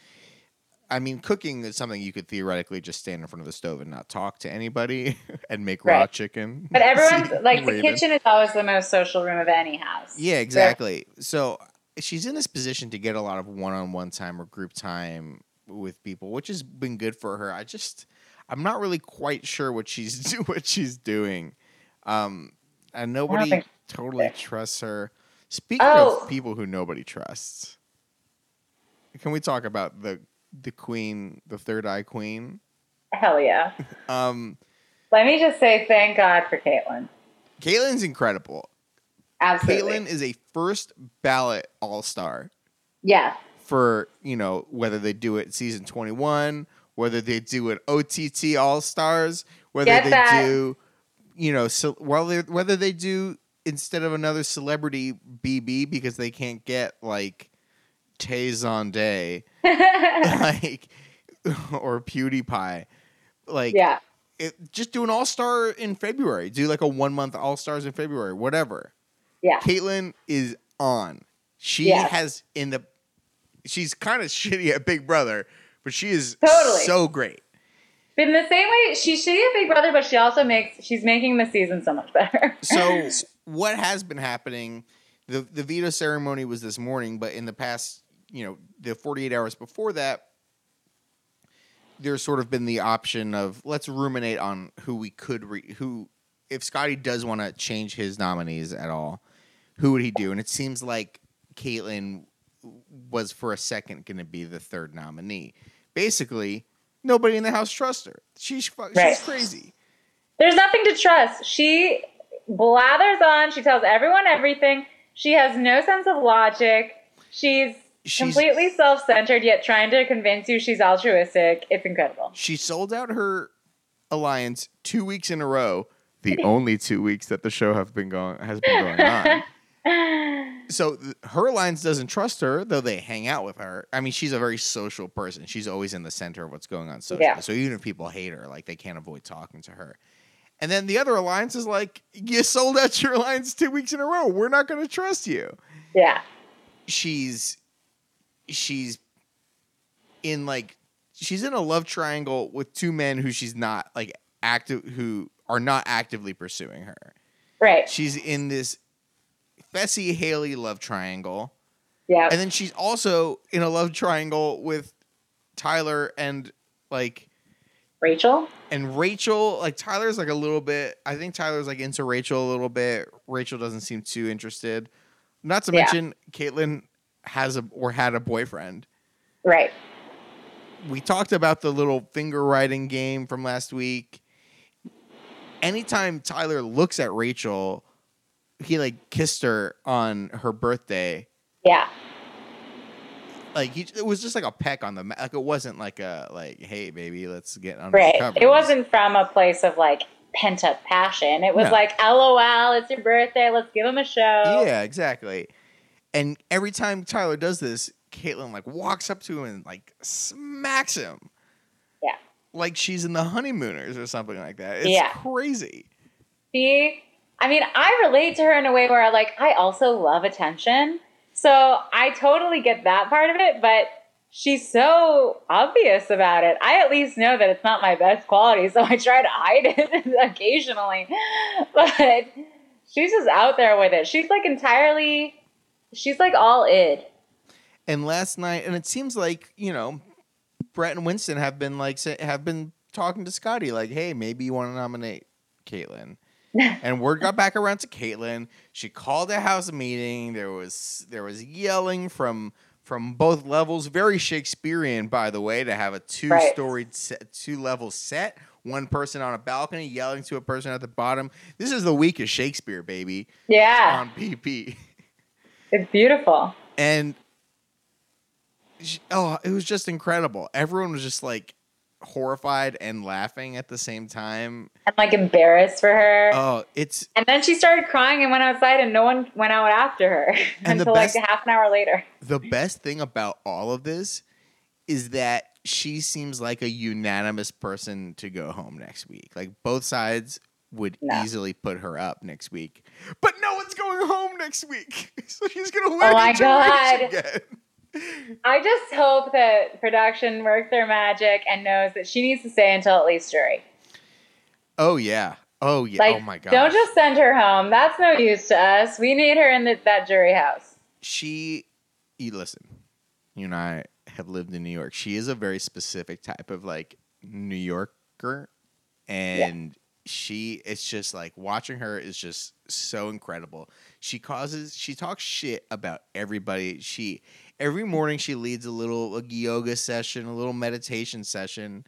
I mean, cooking is something you could theoretically just stand in front of the stove and not talk to anybody (laughs) and make raw chicken. But (laughs) everyone's (laughs) like the kitchen is always the most social room of any house. Yeah, exactly. So she's in this position to get a lot of one-on-one time or group time with people, which has been good for her. I just I'm not really quite sure what she's what she's doing. Um and nobody think- totally trusts her. Speaking Oh. of people who nobody trusts, can we talk about the the queen, the third eye queen? Hell yeah. (laughs) Um Let me just say thank God for Caitlyn. Caitlin's incredible. Absolutely. Caitlin is a first ballot all-star. yeah. for you know whether they do it season 21 whether they do it ott all stars whether Get they that. do you know so whether whether they do instead of another celebrity bb because they can't get like tay Zonday, (laughs) like (laughs) or pewdiepie like yeah. it, just do an all-star in february do like a one month all-stars in february whatever Yeah. Caitlyn is on. She Yes. has in the. She's kind of shitty at Big Brother, but she is Totally. so great. But in the same way, she's shitty at Big Brother, but she also makes she's making the season so much better. (laughs) So what has been happening? The the veto ceremony was this morning, but in the past, you know, the forty eight hours before that, there's sort of been the option of let's ruminate on who we could re- who if Scotty does want to change his nominees at all, who would he do? And it seems like Caitlyn was for a second going to be the third nominee. Basically, nobody in the house trusts her. She's fu- Right. she's crazy. There's nothing to trust. She blathers on. She tells everyone everything. She has no sense of logic. She's, She's- completely self-centered, yet trying to convince you she's altruistic. It's incredible. She sold out her alliance two weeks in a row. The (laughs) only two weeks that the show have been going has been going on. (laughs) So th- her alliance doesn't trust her, though they hang out with her. I mean, she's a very social person. She's always in the center of what's going on socially. Yeah. So even if people hate her, like they can't avoid talking to her. And then the other alliance is like, you sold out your alliance two weeks in a row. We're not going to trust you. Yeah. she's she's in like she's in a love triangle with two men who she's not like active who are not actively pursuing her. Right. She's in this Fessy Haley love triangle. Yeah. And then she's also in a love triangle with Tyler and like Rachel. and Rachel, like Tyler's like a little bit. I think Tyler's like into Rachel a little bit. Rachel doesn't seem too interested. Not to Yeah. mention, Caitlyn has a or had a boyfriend. Right. We talked about the little finger writing game from last week. Anytime Tyler looks at Rachel, he like kissed her on her birthday. Yeah. Like he, it was just like a peck on the like. It wasn't like a like, hey baby, let's get under Right. It wasn't from a place of like pent up passion. It was No. like, LOL, it's your birthday. Let's give him a show. Yeah, exactly. And every time Tyler does this, Caitlyn like walks up to him and like smacks him. Yeah. Like she's in the honeymooners or something like that. It's Yeah. crazy. See, I mean, I relate to her in a way where I like I also love attention. So I totally get that part of it, but she's so obvious about it. I at least know that it's not my best quality, so I try to hide (laughs) it occasionally. (laughs) But she's just out there with it. She's like entirely she's like all id. And last night, and it seems like you know, Brett and Winston have been like have been talking to Scotty like, hey, maybe you want to nominate Caitlyn. (laughs) and word got back around to Caitlyn. She called a house meeting. There was there was yelling from from both levels. Very Shakespearean, by the way, to have a two-storied, set, two-level set. One person on a balcony yelling to a person at the bottom. This is the week of Shakespeare, baby. Yeah. On PP. (laughs) It's beautiful. And oh, it was just incredible. Everyone was just like horrified and laughing at the same time. And like embarrassed for her. Oh, it's And then she started crying and went outside and no one went out after her (laughs) until best- like half an hour later. the best thing about all of this is that she seems like a unanimous person to go home next week. Like both sides would No. easily put her up next week. But no one's going home next week. (laughs) So she's gonna win Oh my God. again. I just hope that production worked their magic and knows that she needs to stay until at least jury. Oh yeah. Oh yeah. Like, oh my god. don't just send her home. That's no use to us. We need her in the, that jury house. she you listen you and i have lived in new york she is a very specific type of like new yorker and she it's just like watching her is just so incredible she causes she talks shit about everybody she every morning she leads a little a yoga session a little meditation session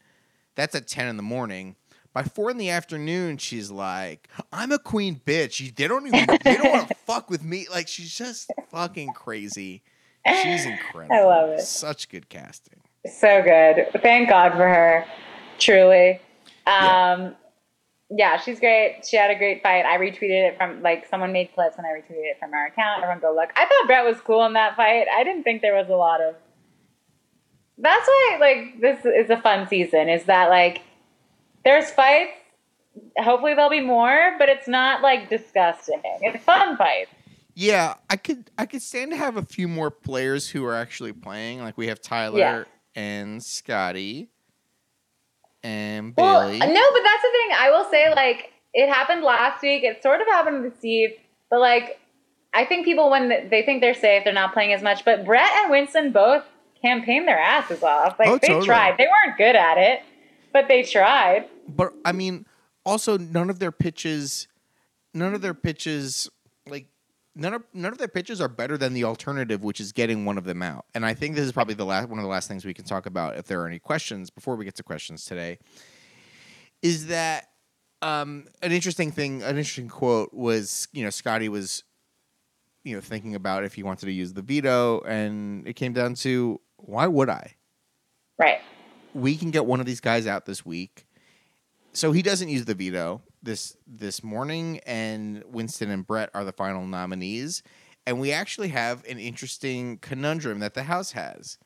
that's at 10 in the morning by four in the afternoon, she's like, "I'm a queen bitch. You- They don't even. They don't want to (laughs) fuck with me. Like she's just fucking crazy. She's incredible. I love it. Such good casting. So good. Thank God for her. Truly. Um, yeah, she's great. She had a great fight. I retweeted it from like someone made clips and I retweeted it from our account. Everyone go look. I thought Brett was cool in that fight. I didn't think there was a lot of. That's why like this is a fun season. Is that like there's fights. Hopefully there'll be more, but it's not like disgusting. It's fun fights. Yeah, I could. I could stand to have a few more players who are actually playing. Like we have Tyler Yeah. and Scotty and Well, no, but that's the thing. I will say, like, it happened last week. It sort of happened with Steve, but like, I think people when they think they're safe, they're not playing as much. But Brett and Winston both campaigned their asses off. Like Oh, they totally. tried. They weren't good at it, but they tried. but I mean, also none of their pitches, none of their pitches, none of none of their pitches are better than the alternative, which is getting one of them out. And I think this is probably the last one of the last things we can talk about. If there are any questions before we get to questions today, is that um, an interesting thing? An interesting quote was you know Scotty was you know thinking about if he wanted to use the veto, and it came down to why would I? Right. we can get one of these guys out this week. So he doesn't use the veto this this morning, and Winston and Brett are the final nominees. And we actually have an interesting conundrum that the House has.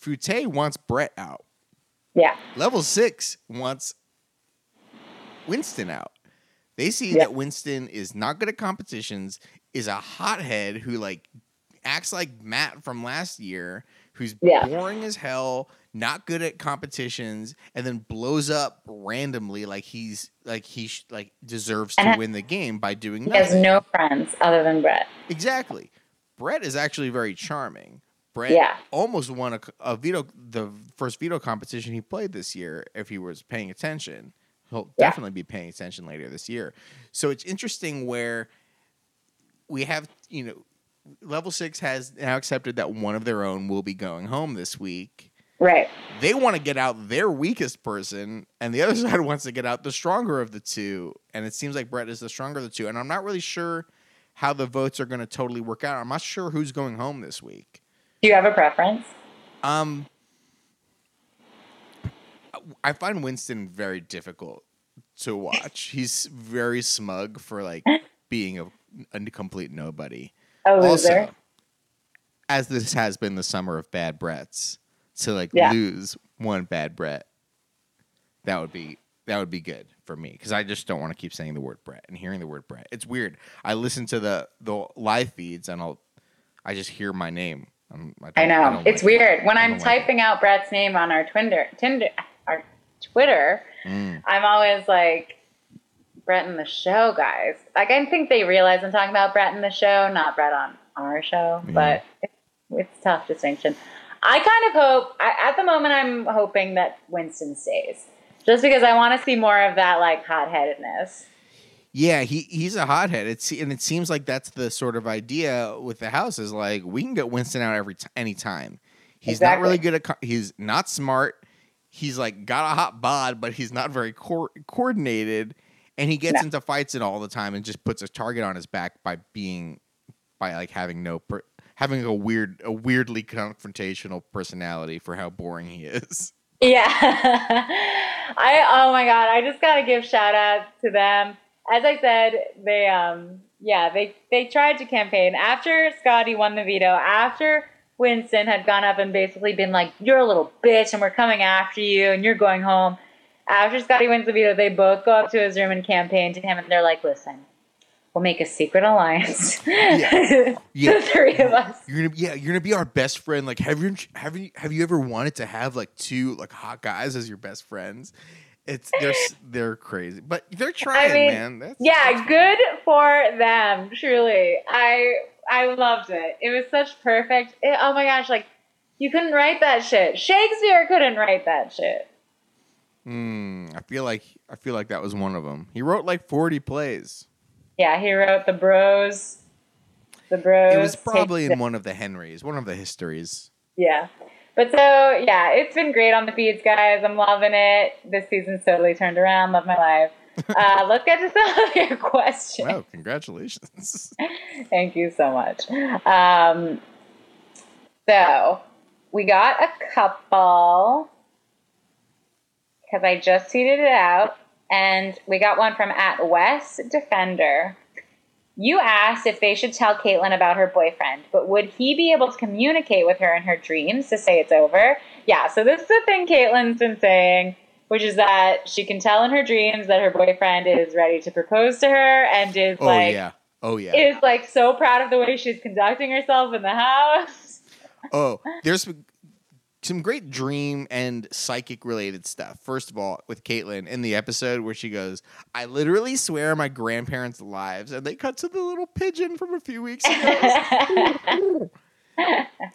Foutte wants Brett out. Yeah. Level six wants Winston out. They see Yeah. that Winston is not good at competitions, is a hothead who like acts like Matt from last year, who's Yeah. boring as hell, not good at competitions, and then blows up randomly like he's like he sh- like deserves to win the game by doing He has no friends other than Brett. Exactly. Brett is actually very charming. Brett Yeah. almost won a, a veto, the first veto competition he played this year. If he was paying attention, he'll Yeah. definitely be paying attention later this year. So it's interesting where we have, you know, level six has now accepted that one of their own will be going home this week. Right. They want to get out their weakest person, and the other (laughs) side wants to get out the stronger of the two. And it seems like Brett is the stronger of the two. And I'm not really sure how the votes are going to totally work out. I'm not sure who's going home this week. Do you have a preference? Um, I find Winston very difficult to watch. (laughs) He's very smug for like (laughs) being a, a complete nobody. A loser. Also, as this has been the summer of bad Bretts, to like Yeah. lose one bad Brett, that would be that would be good for me because I just don't want to keep saying the word Brett and hearing the word Brett. It's weird. I listen to the the live feeds and I'll I just hear my name. I'm, I, I know. don't it's like it. weird. When I I'm don't like typing out Brett's name on our Twitter, Tinder, our Twitter, Mm. I'm always like, Brett and the show, guys. Like, I think they realize I'm talking about Brett and the show, not Brett on our show, Yeah. but it's, it's tough distinction. I kind of hope, I, at the moment, I'm hoping that Winston stays just because I want to see more of that, like, hot headedness. Yeah, he he's a hothead. It's and it seems like that's the sort of idea with the house is like we can get Winston out every t- anytime. He's not really good at. He's not smart. He's like got a hot bod, but he's not very co- coordinated, and he gets No. into fights and all the time, and just puts a target on his back by being, by like having no, per- having a weird, a weirdly confrontational personality for how boring he is. (laughs) Yeah. (laughs) I oh my god, I just gotta give shout outs to them. As I said, they um yeah, they they tried to campaign after Scotty won the veto, after Winston had gone up and basically been like, You're a little bitch and we're coming after you and you're going home. After Scotty wins the veto, they both go up to his room and campaign to him and they're like, Listen, we'll make a secret alliance. Yeah. (laughs) Yeah. the three of us. You're gonna yeah, you're gonna be our best friend. Like have you have you have you ever wanted to have like two like hot guys as your best friends? It's they're they're crazy, but they're trying, mean, man. That's, Yeah, good for them. Truly, I I loved it. It was such perfect. it- oh my gosh, like you couldn't write that shit. Shakespeare couldn't write that shit. Mm, I feel like I feel like that was one of them. He wrote like 40 plays. Yeah, he wrote the Bros. The Bros. It was probably the- in one of the Henrys, one of the histories. Yeah. But so yeah, it's been great on the feeds, guys. I'm loving it. This season's totally turned around. Love my life. (laughs) Uh, let's get to some of your (laughs) questions. Wow, congratulations. (laughs) Thank you so much. Um, so we got a couple because I just tweeted it out, and we got one from at West Defender. You asked if they should tell Caitlyn about her boyfriend, but would he be able to communicate with her in her dreams to say it's over? Yeah, so this is the thing Caitlyn's been saying, which is that she can tell in her dreams that her boyfriend is ready to propose to her and is oh like yeah. Oh yeah. is like so proud of the way she's conducting herself in the house. Oh, there's some- great dream and psychic related stuff. First of all, with Caitlyn in the episode where she goes, I literally swear my grandparents' lives, and they cut to the little pigeon from a few weeks ago. and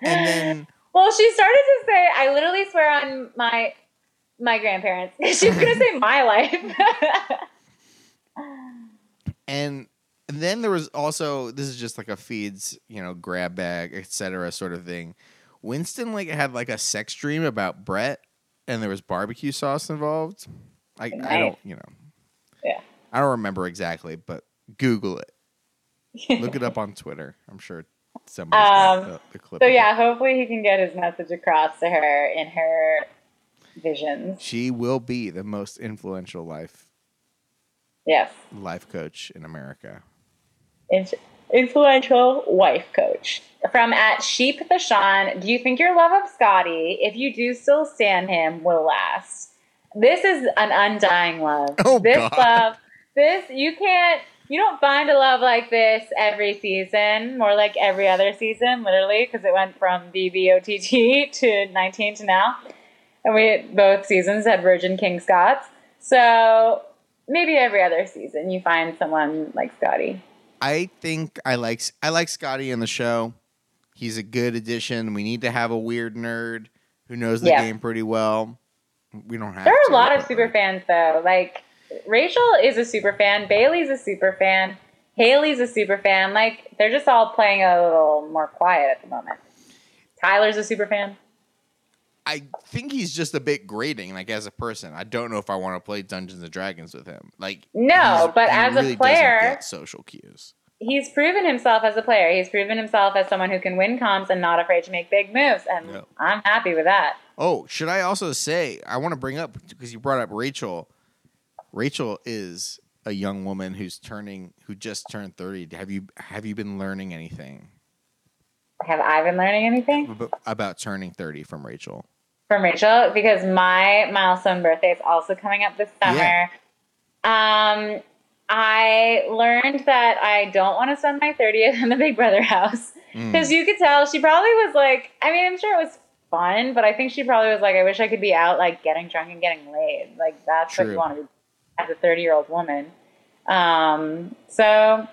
then (laughs) well, she started to say, "I literally swear on my my grandparents." (laughs) She's gonna say my life. and (laughs) and then there was also this is just like a feeds, you know, grab bag, etc. sort of thing. Winston like had like a sex dream about Brett, and there was barbecue sauce involved. I I don't you know. Yeah. I don't remember exactly, but Google it. Look it up on Twitter. I'm sure somebody's got Um, the, the clip. so of it. yeah, hopefully he can get his message across to her in her visions. she will be the most influential life Yes, life coach in America. In- influential wife coach from at Sheep the Sean. Do you think your love of Scotty, if you do still stand him, will last? This is an undying love. Oh, this God. love, this you can't. You don't find a love like this every season, more like every other season, literally, because it went from BBOTT (laughs) to 19 to now. And we both seasons had Virgin King Scots. So maybe every other season you find someone like Scotty. I think I like I like Scotty in the show. He's a good addition. We need to have a weird nerd who knows the Yeah. game pretty well. We don't have. There are to, a lot of super like, fans though. Like Rachel is a super fan, Bailey's a super fan, Haley's a super fan. Like they're just all playing a little more quiet at the moment. Tyler's a super fan. I think he's just a bit grating, like as a person. I don't know if I want to play Dungeons and Dragons with him. Like No, but as a really doesn't player- social cues. He's proven himself as a player. He's proven himself as someone who can win comps and not afraid to make big moves. And Yeah. I'm happy with that. Oh, should I also say I want to bring up because you brought up Rachel. Rachel is a young woman who's turning who just turned 30. Have you have you been learning anything Have I been learning anything about turning 30 from Rachel? from Rachel? Because my milestone birthday is also coming up this summer. Yeah. Um, I learned that I don't want to spend my 30th in the Big Brother house. Mm. Because you could tell she probably was like, I mean, I'm sure it was fun, but I think she probably was like, I wish I could be out like getting drunk and getting laid. Like that's what True. you want to be as a 30 year old woman. Um, so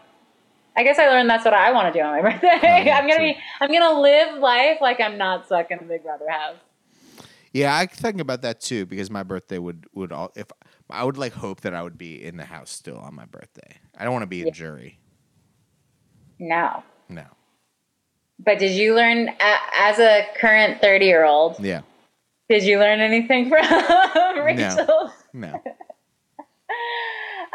I guess I learned that's what I want to do on my (laughs) birthday. Oh, yeah, I'm gonna be, I'm gonna live life like I'm not stuck in the Big Brother house. Yeah, I think about that too because my birthday would would all if I would like hope that I would be in the house still on my birthday. I don't want to be a jury. No. No. But did you learn as a current 30 year old? Yeah. Did you learn anything (laughs) from Rachel? No.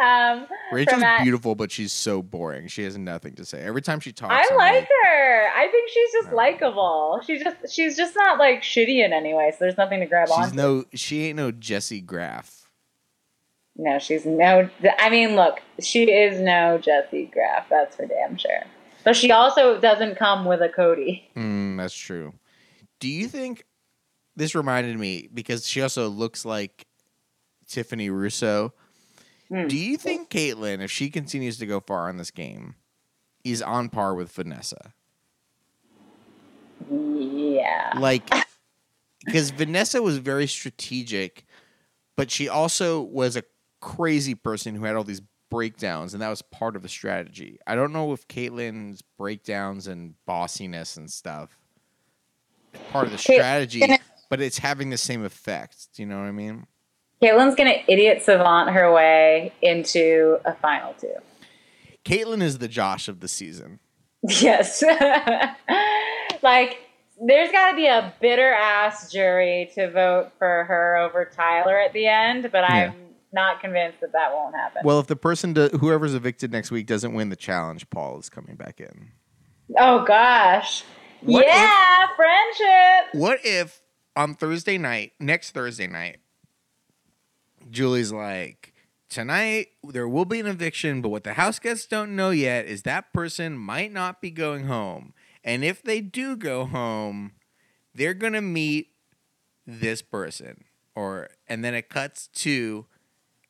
Um, Rachel's beautiful, but she's so boring. She has nothing to say. Every time she talks, I I'm like her. I think she's just No. likable. She's just she's just not like shitty in any way. So there's nothing to grab She's on. no. She ain't no Jesse Graff. No, she's no. I mean, look, she is no Jessie Graff. That's for damn sure. But she also doesn't come with a Cody. Mm, that's true. Do you think this reminded me because she also looks like Tiffany Rousso? Hmm. Do you think Caitlyn, if she continues to go far in this game, is on par with Vanessa? Yeah. Like, (laughs) because Vanessa was very strategic, but she also was a crazy person who had all these breakdowns, and that was part of the strategy. I don't know if Caitlyn's breakdowns and bossiness and stuff part of the strategy, but it's having the same effect. Do you know what I mean? Caitlin's gonna idiot savant her way into a final two. Caitlyn is the Josh of the season. Yes. (laughs) like, there's got to be a bitter ass jury to vote for her over Tyler at the end, but I'm not convinced that that won't happen. Well, if the person, whoever's evicted next week, doesn't win the challenge, Paul is coming back in. oh gosh. What yeah, friendship. What if on Thursday night, next Thursday night, Julie's like, tonight there will be an eviction, but what the house guests don't know yet is that person might not be going home. And if they do go home, they're going to meet this person. Or, and then it cuts to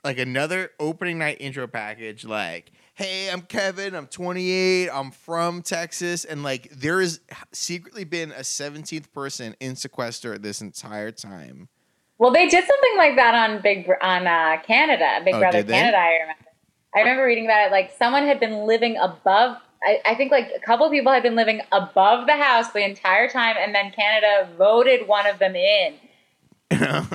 like another opening night intro package, like, hey, I'm Kevin, I'm 28, I'm from Texas, and like there has secretly been a 17th person in sequester this entire time. Well, they did something like that on Big on uh, Canada, Big Oh, Brother? Canada. I remember. I remember reading about it. Like someone had been living above. I, I think like a couple of people had been living above the house the entire time, and then Canada voted one of them in. (laughs)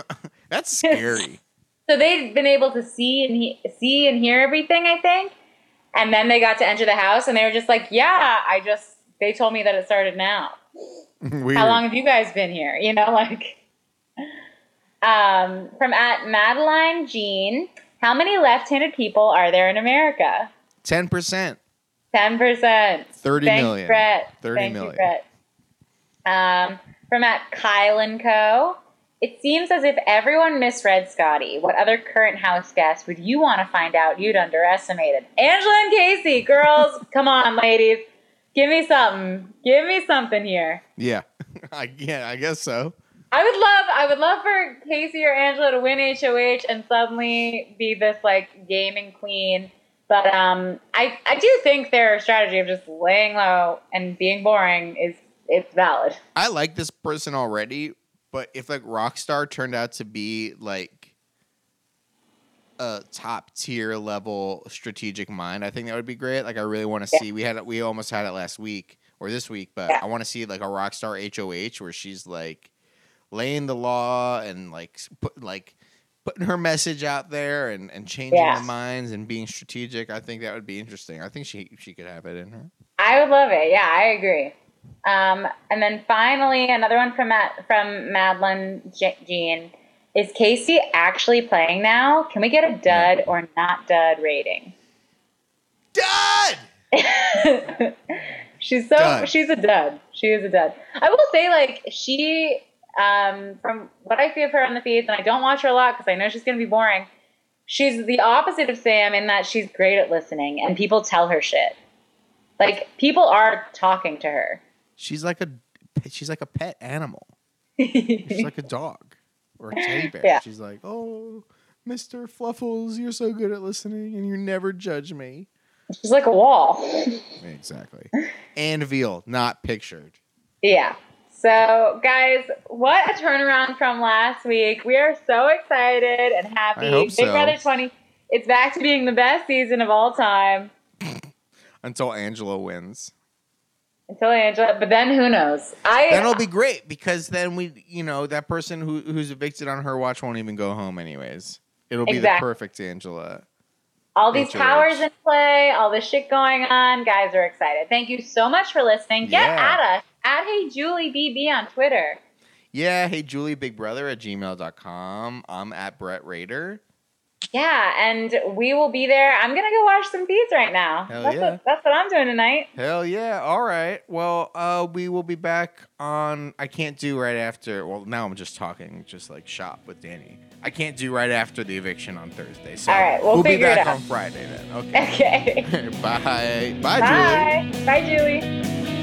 That's scary. (laughs) So they'd been able to see and he- see and hear everything, I think. And then they got to enter the house, and they were just like, "Yeah, I just." They told me that it started now. (laughs) Weird. How long have you guys been here? You know, like. Um, from at Madeline Jean, how many left-handed people are there in America? 10%. Ten percent. 30 Thanks, million. Brett. 30 Thank million. You, Brett. Um, from at Kyle and Co. It seems as if everyone misread Scotty. What other current house guest would you want to find out you'd underestimated? Angela and Casey, girls, (laughs) come on, ladies, give me something. Give me something here. Yeah. (laughs) I, yeah, I guess so. I would love, I would love for Casey or Angela to win HOH and suddenly be this like gaming queen. But um, I, I do think their strategy of just laying low and being boring is it's valid. I like this person already, but if like Rockstar turned out to be like a top tier level strategic mind, I think that would be great. Like I really want to Yeah. see. We had we almost had it last week or this week, but Yeah. I want to see like a Rockstar HOH where she's like laying the law and like put like putting her message out there and, and changing Yeah. the minds and being strategic. I think that would be interesting. I think she she could have it in her. I would love it. Yeah, I agree. Um, and then finally, another one from Matt, from Madeline Jean. Is Casey actually playing now? Can we get a dud or not dud rating? Dad! (laughs) she's so Dud. she's a dud. She is a dud. I will say, like she, um, from what I see of her on the feeds, and I don't watch her a lot because I know she's going to be boring. She's the opposite of Sam in that she's great at listening, and people tell her shit. Like people are talking to her. She's like a she's like a pet animal. She's like a (laughs) dog or a teddy bear. Yeah. She's like, oh, Mister Fluffles, you're so good at listening, and you never judge me. She's like a wall. Exactly. and veal, not pictured. (laughs) Yeah. So, guys, what a turnaround from last week. We are so excited and happy. I hope Big so. Brother 20, it's back to being the best season of all time (laughs) Until Angela wins, until Angela. But then who knows? I then it'll be great because then we, you know, that person who who's evicted on her watch won't even go home anyways. It'll be the perfect Angela. All these HOH. powers in play, all this shit going on. Guys are excited. Thank you so much for listening. Get Yeah. at us at Hey Julie BB on Twitter. Yeah, hey Julie Big Brother at gmail.com. I'm at Brett Raider. Yeah, and we will be there. I'm gonna go watch some feeds right now. Hell that's, yeah. what, that's what I'm doing tonight. Hell yeah. All right. Well, uh, we will be back on. I can't do right after. Well, now I'm just talking, just like shop with Danny. I can't do right after the eviction on Thursday. So All right, we'll be figure it back on Friday then. (laughs) Okay. Okay. (laughs) Bye. Bye, Julie. Bye. Bye, Julie.